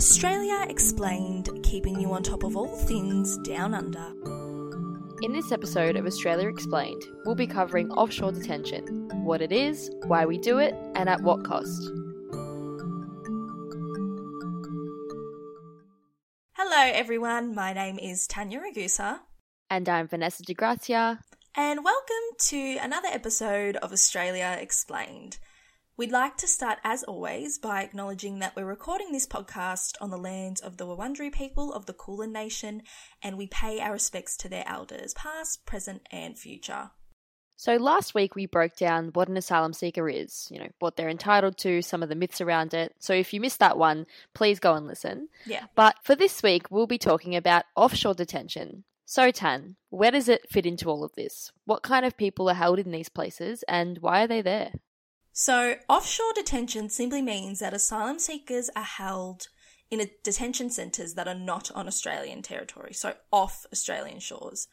Australia Explained, keeping you on top of all things down under. In this episode of Australia Explained, we'll be covering offshore detention what it is, why we do it, and at what cost. Hello, everyone. My name is Tanya Ragusa. And I'm Vanessa De Grazia. And welcome to another episode of Australia Explained. We'd like to start, as always, by acknowledging that we're recording this podcast on the lands of the Wurundjeri people of the Kulin Nation, and we pay our respects to their elders, past, present, and future. So last week we broke down what an asylum seeker is, you know, what they're entitled to, some of the myths around it. So if you missed that one, please go and listen. Yeah. But for this week, we'll be talking about offshore detention. So Tan, where does it fit into all of this? What kind of people are held in these places and why are they there? So, offshore detention simply means that asylum seekers are held in detention centres that are not on Australian territory, so off Australian shores.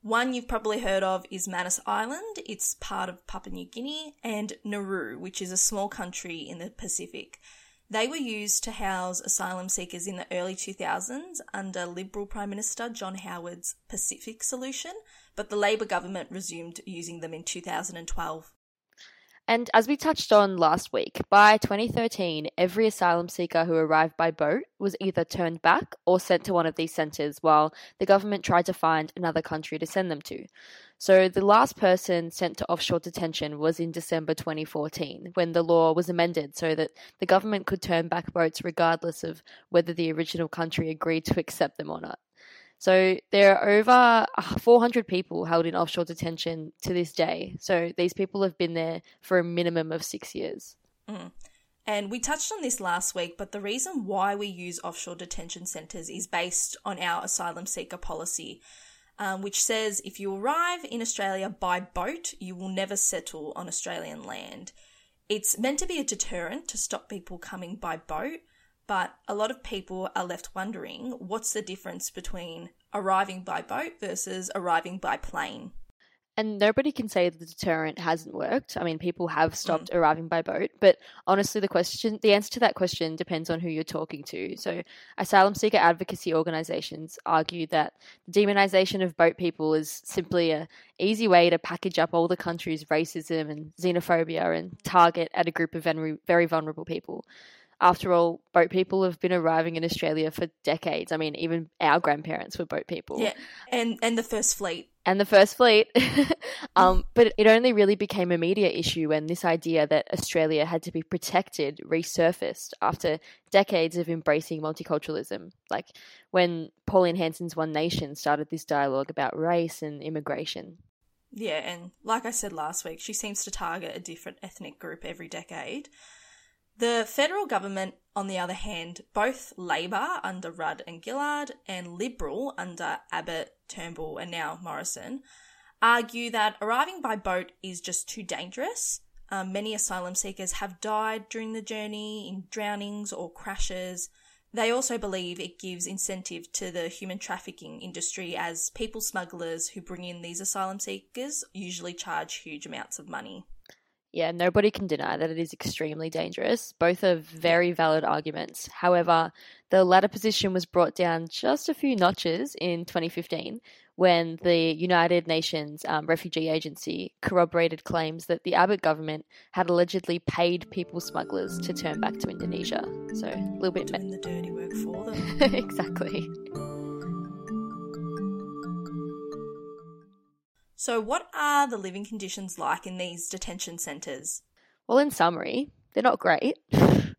One you've probably heard of is Manus Island, it's part of Papua New Guinea, and Nauru, which is a small country in the Pacific. They were used to house asylum seekers in the early 2000s under Liberal Prime Minister John Howard's Pacific solution, but the Labor government resumed using them in 2012. And as we touched on last week, by 2013, every asylum seeker who arrived by boat was either turned back or sent to one of these centres while the government tried to find another country to send them to. So the last person sent to offshore detention was in December 2014 when the law was amended so that the government could turn back boats regardless of whether the original country agreed to accept them or not. So there are over 400 people held in offshore detention to this day. So these people have been there for a minimum of six years. Mm. And we touched on this last week, but the reason why we use offshore detention centres is based on our asylum seeker policy, um, which says if you arrive in Australia by boat, you will never settle on Australian land. It's meant to be a deterrent to stop people coming by boat, but a lot of people are left wondering what's the difference between arriving by boat versus arriving by plane. And nobody can say the deterrent hasn't worked. I mean, people have stopped mm. arriving by boat, but honestly, the question, the answer to that question depends on who you're talking to. So, asylum seeker advocacy organisations argue that the demonisation of boat people is simply a easy way to package up all the country's racism and xenophobia and target at a group of very, very vulnerable people after all, boat people have been arriving in Australia for decades. I mean, even our grandparents were boat people. Yeah, and and the first fleet. And the first fleet. um, but it only really became a media issue when this idea that Australia had to be protected resurfaced after decades of embracing multiculturalism. Like when Pauline Hanson's One Nation started this dialogue about race and immigration. Yeah, and like I said last week, she seems to target a different ethnic group every decade. The federal government, on the other hand, both Labor under Rudd and Gillard and Liberal under Abbott, Turnbull, and now Morrison, argue that arriving by boat is just too dangerous. Um, many asylum seekers have died during the journey in drownings or crashes. They also believe it gives incentive to the human trafficking industry as people smugglers who bring in these asylum seekers usually charge huge amounts of money. Yeah, nobody can deny that it is extremely dangerous. Both are very valid arguments. However, the latter position was brought down just a few notches in 2015 when the United Nations um, Refugee Agency corroborated claims that the Abbott government had allegedly paid people smugglers to turn back to Indonesia. So a little bit doing the dirty work for them. exactly. So, what are the living conditions like in these detention centres? Well, in summary, they're not great. mm.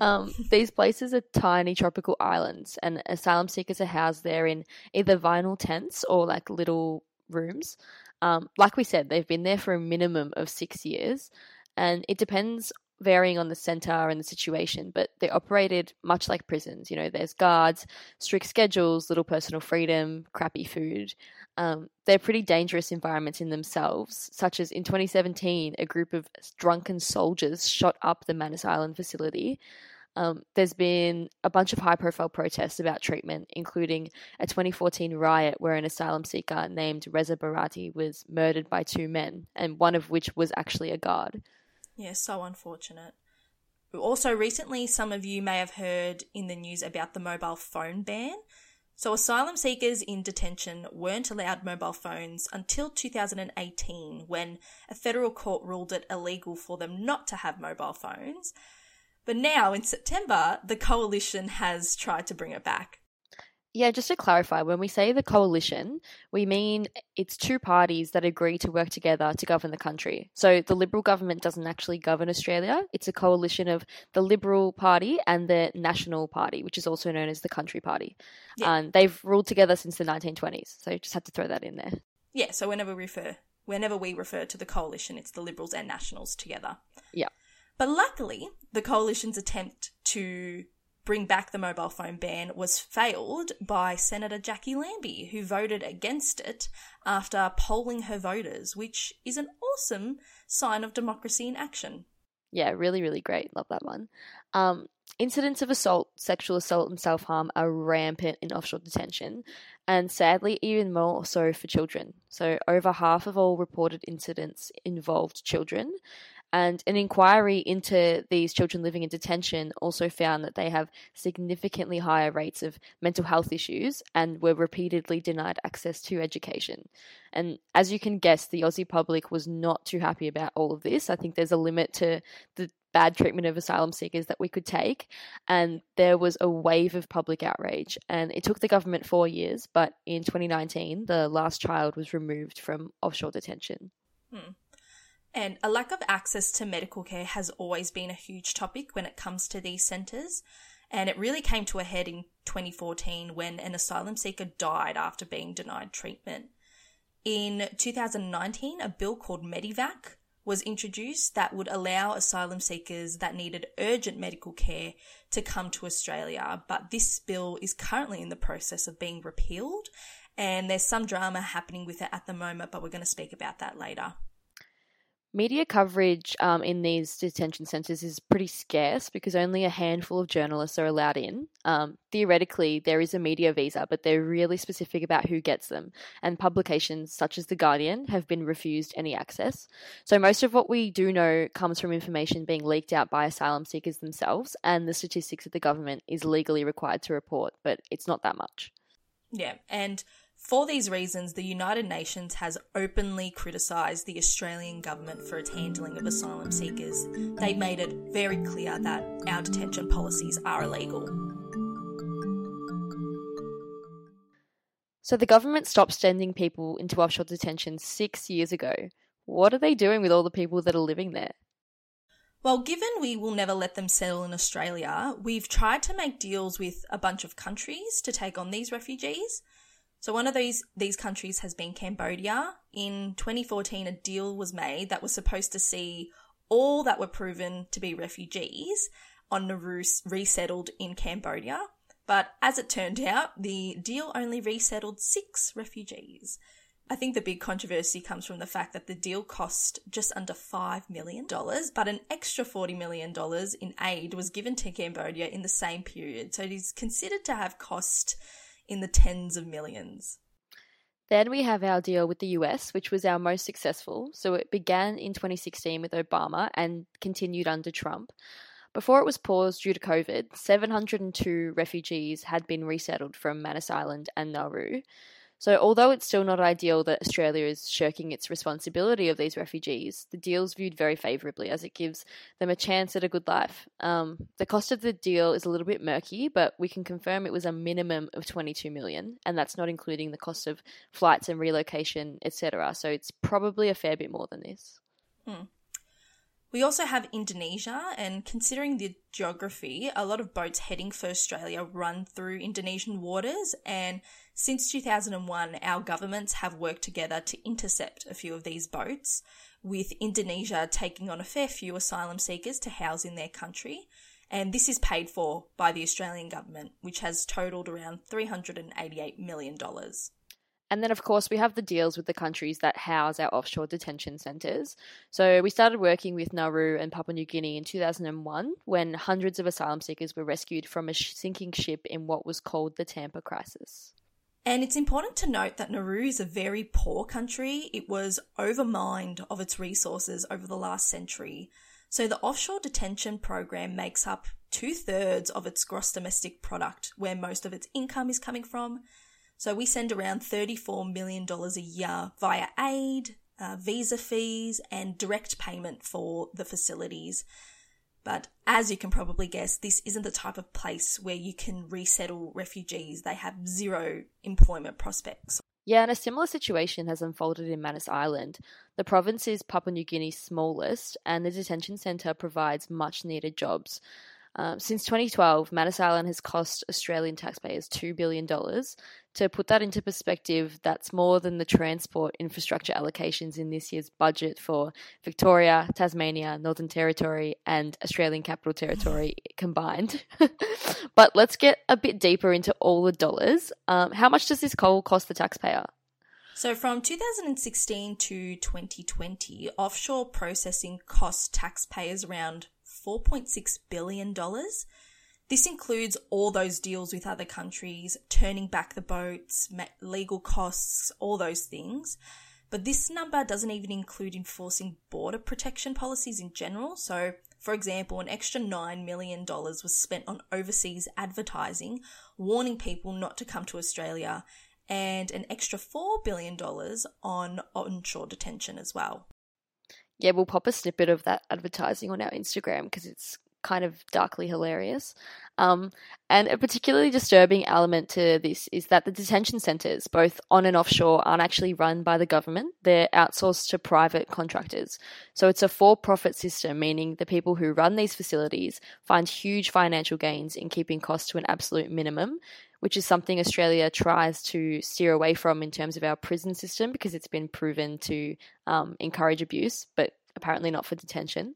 um, these places are tiny tropical islands, and asylum seekers are housed there in either vinyl tents or like little rooms. Um, like we said, they've been there for a minimum of six years, and it depends varying on the center and the situation, but they're operated much like prisons. You know, there's guards, strict schedules, little personal freedom, crappy food. Um, they're pretty dangerous environments in themselves, such as in 2017, a group of drunken soldiers shot up the Manus Island facility. Um, there's been a bunch of high profile protests about treatment, including a 2014 riot where an asylum seeker named Reza Barati was murdered by two men, and one of which was actually a guard. Yeah, so unfortunate. Also, recently, some of you may have heard in the news about the mobile phone ban. So, asylum seekers in detention weren't allowed mobile phones until 2018 when a federal court ruled it illegal for them not to have mobile phones. But now, in September, the coalition has tried to bring it back. Yeah, just to clarify, when we say the coalition, we mean it's two parties that agree to work together to govern the country. So the Liberal government doesn't actually govern Australia. It's a coalition of the Liberal Party and the National Party, which is also known as the Country Party. Yeah. And they've ruled together since the 1920s. So just had to throw that in there. Yeah, so whenever we refer whenever we refer to the coalition, it's the Liberals and Nationals together. Yeah. But luckily, the coalition's attempt to bring back the mobile phone ban was failed by Senator Jackie Lambie, who voted against it after polling her voters, which is an awesome sign of democracy in action. Yeah, really, really great. Love that one. Um, incidents of assault, sexual assault, and self harm are rampant in offshore detention, and sadly, even more so for children. So, over half of all reported incidents involved children, and an inquiry into these children living in detention also found that they have significantly higher rates of mental health issues and were repeatedly denied access to education. And as you can guess, the Aussie public was not too happy about all of this. I think there's a limit to the bad treatment of asylum seekers that we could take. And there was a wave of public outrage. And it took the government four years, but in 2019, the last child was removed from offshore detention. Hmm. And a lack of access to medical care has always been a huge topic when it comes to these centres. And it really came to a head in 2014 when an asylum seeker died after being denied treatment. In 2019, a bill called Medevac was introduced that would allow asylum seekers that needed urgent medical care to come to Australia. But this bill is currently in the process of being repealed, and there's some drama happening with it at the moment, but we're going to speak about that later. Media coverage um, in these detention centres is pretty scarce because only a handful of journalists are allowed in. Um, theoretically, there is a media visa, but they're really specific about who gets them, and publications such as The Guardian have been refused any access. So, most of what we do know comes from information being leaked out by asylum seekers themselves, and the statistics that the government is legally required to report, but it's not that much. Yeah, and for these reasons, the United Nations has openly criticised the Australian government for its handling of asylum seekers. They've made it very clear that our detention policies are illegal. So the government stopped sending people into offshore detention six years ago. What are they doing with all the people that are living there? Well, given we will never let them settle in Australia, we've tried to make deals with a bunch of countries to take on these refugees. So one of these these countries has been Cambodia. In 2014, a deal was made that was supposed to see all that were proven to be refugees on Nauru resettled in Cambodia. But as it turned out, the deal only resettled six refugees. I think the big controversy comes from the fact that the deal cost just under $5 million, but an extra $40 million in aid was given to Cambodia in the same period. So it is considered to have cost in the tens of millions. Then we have our deal with the US, which was our most successful. So it began in 2016 with Obama and continued under Trump. Before it was paused due to COVID, 702 refugees had been resettled from Manus Island and Nauru. So, although it's still not ideal that Australia is shirking its responsibility of these refugees, the deal is viewed very favourably as it gives them a chance at a good life. Um, the cost of the deal is a little bit murky, but we can confirm it was a minimum of 22 million, and that's not including the cost of flights and relocation, etc. So, it's probably a fair bit more than this. Hmm. We also have Indonesia, and considering the geography, a lot of boats heading for Australia run through Indonesian waters. And since 2001, our governments have worked together to intercept a few of these boats, with Indonesia taking on a fair few asylum seekers to house in their country. And this is paid for by the Australian government, which has totaled around $388 million. And then, of course, we have the deals with the countries that house our offshore detention centres. So we started working with Nauru and Papua New Guinea in 2001 when hundreds of asylum seekers were rescued from a sinking ship in what was called the Tampa Crisis. And it's important to note that Nauru is a very poor country. It was overmined of its resources over the last century. So the offshore detention program makes up two thirds of its gross domestic product, where most of its income is coming from. So we send around $34 million a year via aid, uh, visa fees, and direct payment for the facilities. But as you can probably guess, this isn't the type of place where you can resettle refugees. They have zero employment prospects. Yeah, and a similar situation has unfolded in Manus Island. The province is Papua New Guinea's smallest, and the detention centre provides much needed jobs. Um, since 2012, Manus Island has cost Australian taxpayers $2 billion. To put that into perspective, that's more than the transport infrastructure allocations in this year's budget for Victoria, Tasmania, Northern Territory, and Australian Capital Territory combined. but let's get a bit deeper into all the dollars. Um, how much does this coal cost the taxpayer? So, from 2016 to 2020, offshore processing cost taxpayers around $4.6 billion. This includes all those deals with other countries, turning back the boats, legal costs, all those things. But this number doesn't even include enforcing border protection policies in general. So, for example, an extra $9 million was spent on overseas advertising, warning people not to come to Australia, and an extra $4 billion on onshore detention as well yeah, we'll pop a snippet of that advertising on our Instagram because it's kind of darkly hilarious. Um, and a particularly disturbing element to this is that the detention centres, both on and offshore, aren't actually run by the government. They're outsourced to private contractors. So it's a for profit system, meaning the people who run these facilities find huge financial gains in keeping costs to an absolute minimum, which is something Australia tries to steer away from in terms of our prison system because it's been proven to um, encourage abuse, but apparently not for detention.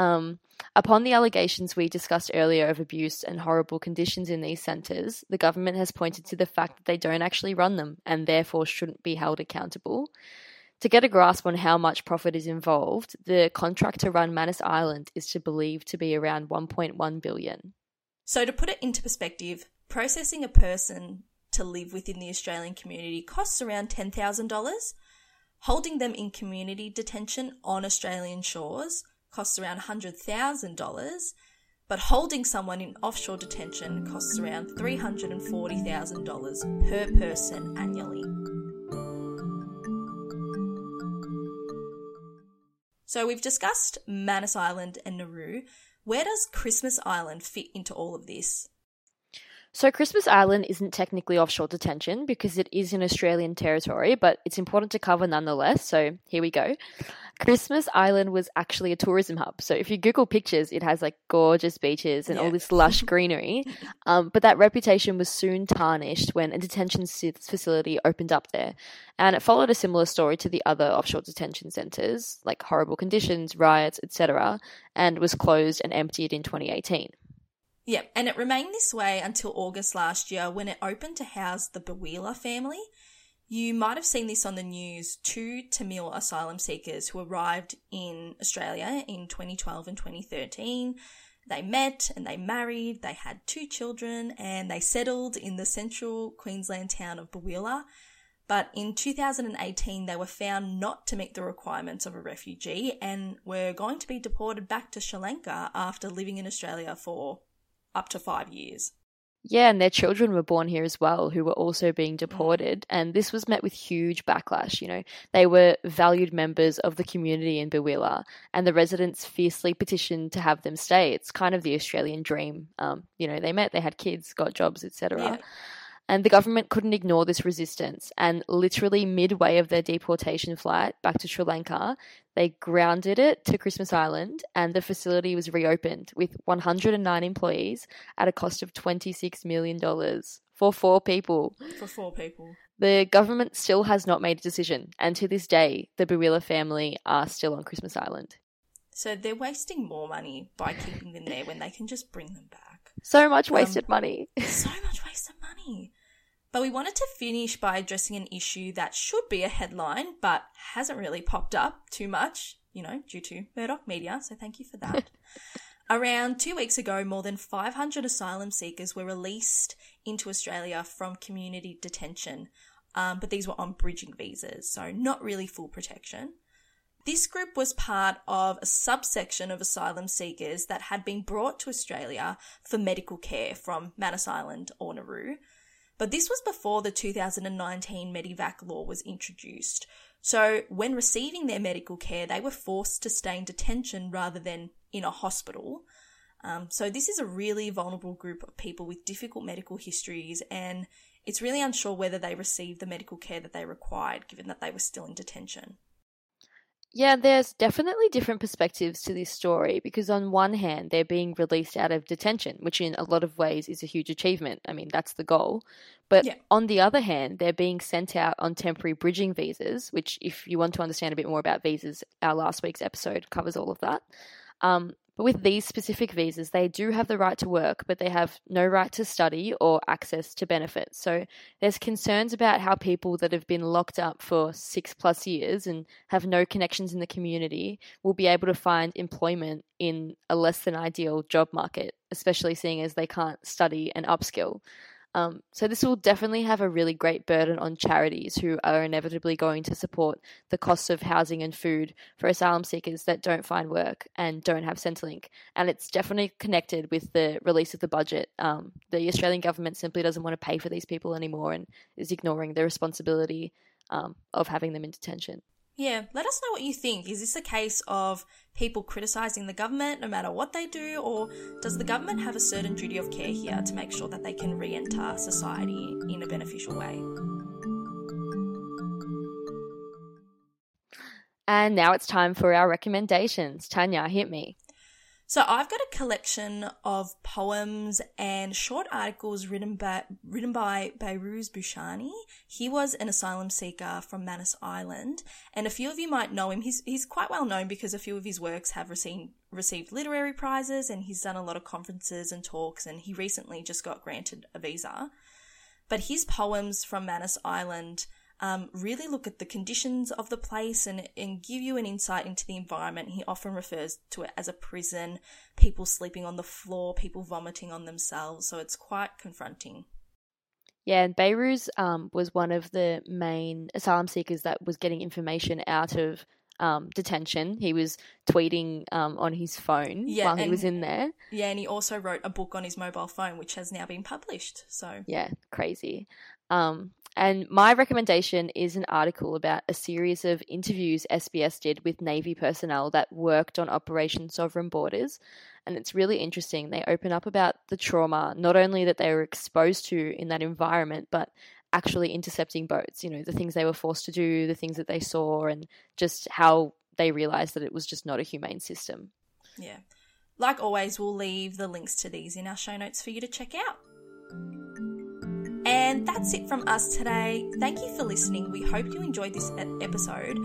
Um, upon the allegations we discussed earlier of abuse and horrible conditions in these centres, the government has pointed to the fact that they don't actually run them and therefore shouldn't be held accountable. To get a grasp on how much profit is involved, the contract to run Manus Island is to believe to be around 1.1 billion. So to put it into perspective, processing a person to live within the Australian community costs around $10,000. Holding them in community detention on Australian shores costs around $100,000, but holding someone in offshore detention costs around $340,000 per person annually. So we've discussed Manus Island and Nauru. Where does Christmas Island fit into all of this? So, Christmas Island isn't technically offshore detention because it is in Australian territory, but it's important to cover nonetheless. So, here we go. Christmas Island was actually a tourism hub. So, if you Google pictures, it has like gorgeous beaches and yeah. all this lush greenery. Um, but that reputation was soon tarnished when a detention facility opened up there. And it followed a similar story to the other offshore detention centres, like horrible conditions, riots, etc., and was closed and emptied in 2018. Yeah, and it remained this way until August last year when it opened to house the Biloela family. You might have seen this on the news. Two Tamil asylum seekers who arrived in Australia in 2012 and 2013. They met and they married, they had two children, and they settled in the central Queensland town of Biloela. But in 2018, they were found not to meet the requirements of a refugee and were going to be deported back to Sri Lanka after living in Australia for up to five years. Yeah, and their children were born here as well, who were also being mm. deported. And this was met with huge backlash. You know, they were valued members of the community in Biloela, and the residents fiercely petitioned to have them stay. It's kind of the Australian dream. Um, you know, they met, they had kids, got jobs, etc. Yeah. And the government couldn't ignore this resistance. And literally midway of their deportation flight back to Sri Lanka, they grounded it to Christmas Island and the facility was reopened with 109 employees at a cost of $26 million for four people. For four people. The government still has not made a decision, and to this day, the Biloela family are still on Christmas Island. So they're wasting more money by keeping them there when they can just bring them back. So much wasted um, money. so much wasted money. But we wanted to finish by addressing an issue that should be a headline, but hasn't really popped up too much, you know, due to Murdoch media. So thank you for that. Around two weeks ago, more than 500 asylum seekers were released into Australia from community detention, um, but these were on bridging visas, so not really full protection. This group was part of a subsection of asylum seekers that had been brought to Australia for medical care from Manus Island or Nauru. But this was before the 2019 Medevac law was introduced. So when receiving their medical care, they were forced to stay in detention rather than in a hospital. Um, so this is a really vulnerable group of people with difficult medical histories, and it's really unsure whether they received the medical care that they required, given that they were still in detention. Yeah, there's definitely different perspectives to this story because, on one hand, they're being released out of detention, which in a lot of ways is a huge achievement. I mean, that's the goal. But Yeah. on the other hand, they're being sent out on temporary bridging visas, which, if you want to understand a bit more about visas, our last week's episode covers all of that. Um, but with these specific visas, they do have the right to work, but they have no right to study or access to benefits. So there's concerns about how people that have been locked up for six plus years and have no connections in the community will be able to find employment in a less than ideal job market, especially seeing as they can't study and upskill. Um, so this will definitely have a really great burden on charities who are inevitably going to support the costs of housing and food for asylum seekers that don't find work and don't have Centrelink. And it's definitely connected with the release of the budget. Um, the Australian government simply doesn't want to pay for these people anymore and is ignoring the responsibility um, of having them in detention. Yeah, let us know what you think. Is this a case of people criticising the government no matter what they do, or does the government have a certain duty of care here to make sure that they can re enter society in a beneficial way? And now it's time for our recommendations. Tanya, hit me. So I've got a collection of poems and short articles written by written by Behrouz Boochani. He was an asylum seeker from Manus Island, and a few of you might know him. He's he's quite well known because a few of his works have received received literary prizes, and he's done a lot of conferences and talks. And he recently just got granted a visa. But his poems from Manus Island um, really look at the conditions of the place and, and give you an insight into the environment. He often refers to it as a prison, people sleeping on the floor, people vomiting on themselves. So it's quite confronting. Yeah, and Behrouz um, was one of the main asylum seekers that was getting information out of um, detention. He was tweeting um, on his phone Yeah, while he and- was in there. Yeah, and he also wrote a book on his mobile phone, which has now been published. So Yeah, crazy. Um, and my recommendation is an article about a series of interviews SBS did with Navy personnel that worked on Operation Sovereign Borders. And it's really interesting. They open up about the trauma, not only that they were exposed to in that environment, but actually intercepting boats, you know, the things they were forced to do, the things that they saw, and just how they realized that it was just not a humane system. yeah. Like always, we'll leave the links to these in our show notes for you to check out. And that's it from us today. Thank you for listening. We hope you enjoyed this episode.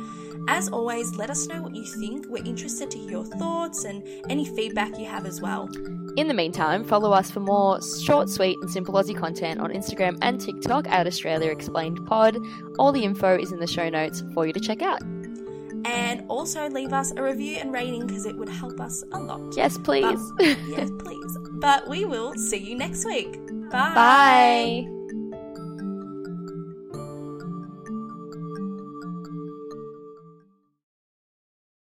As always, let us know what you think. We're interested to hear your thoughts and any feedback you have as well. In the meantime, follow us for more short, sweet, and simple Aussie content on Instagram and TikTok at Australia Explained Pod. All the info is in the show notes for you to check out. And also leave us a review and rating because it would help us a lot. Yes, please. yes, please. But we will see you next week. Bye. Bye.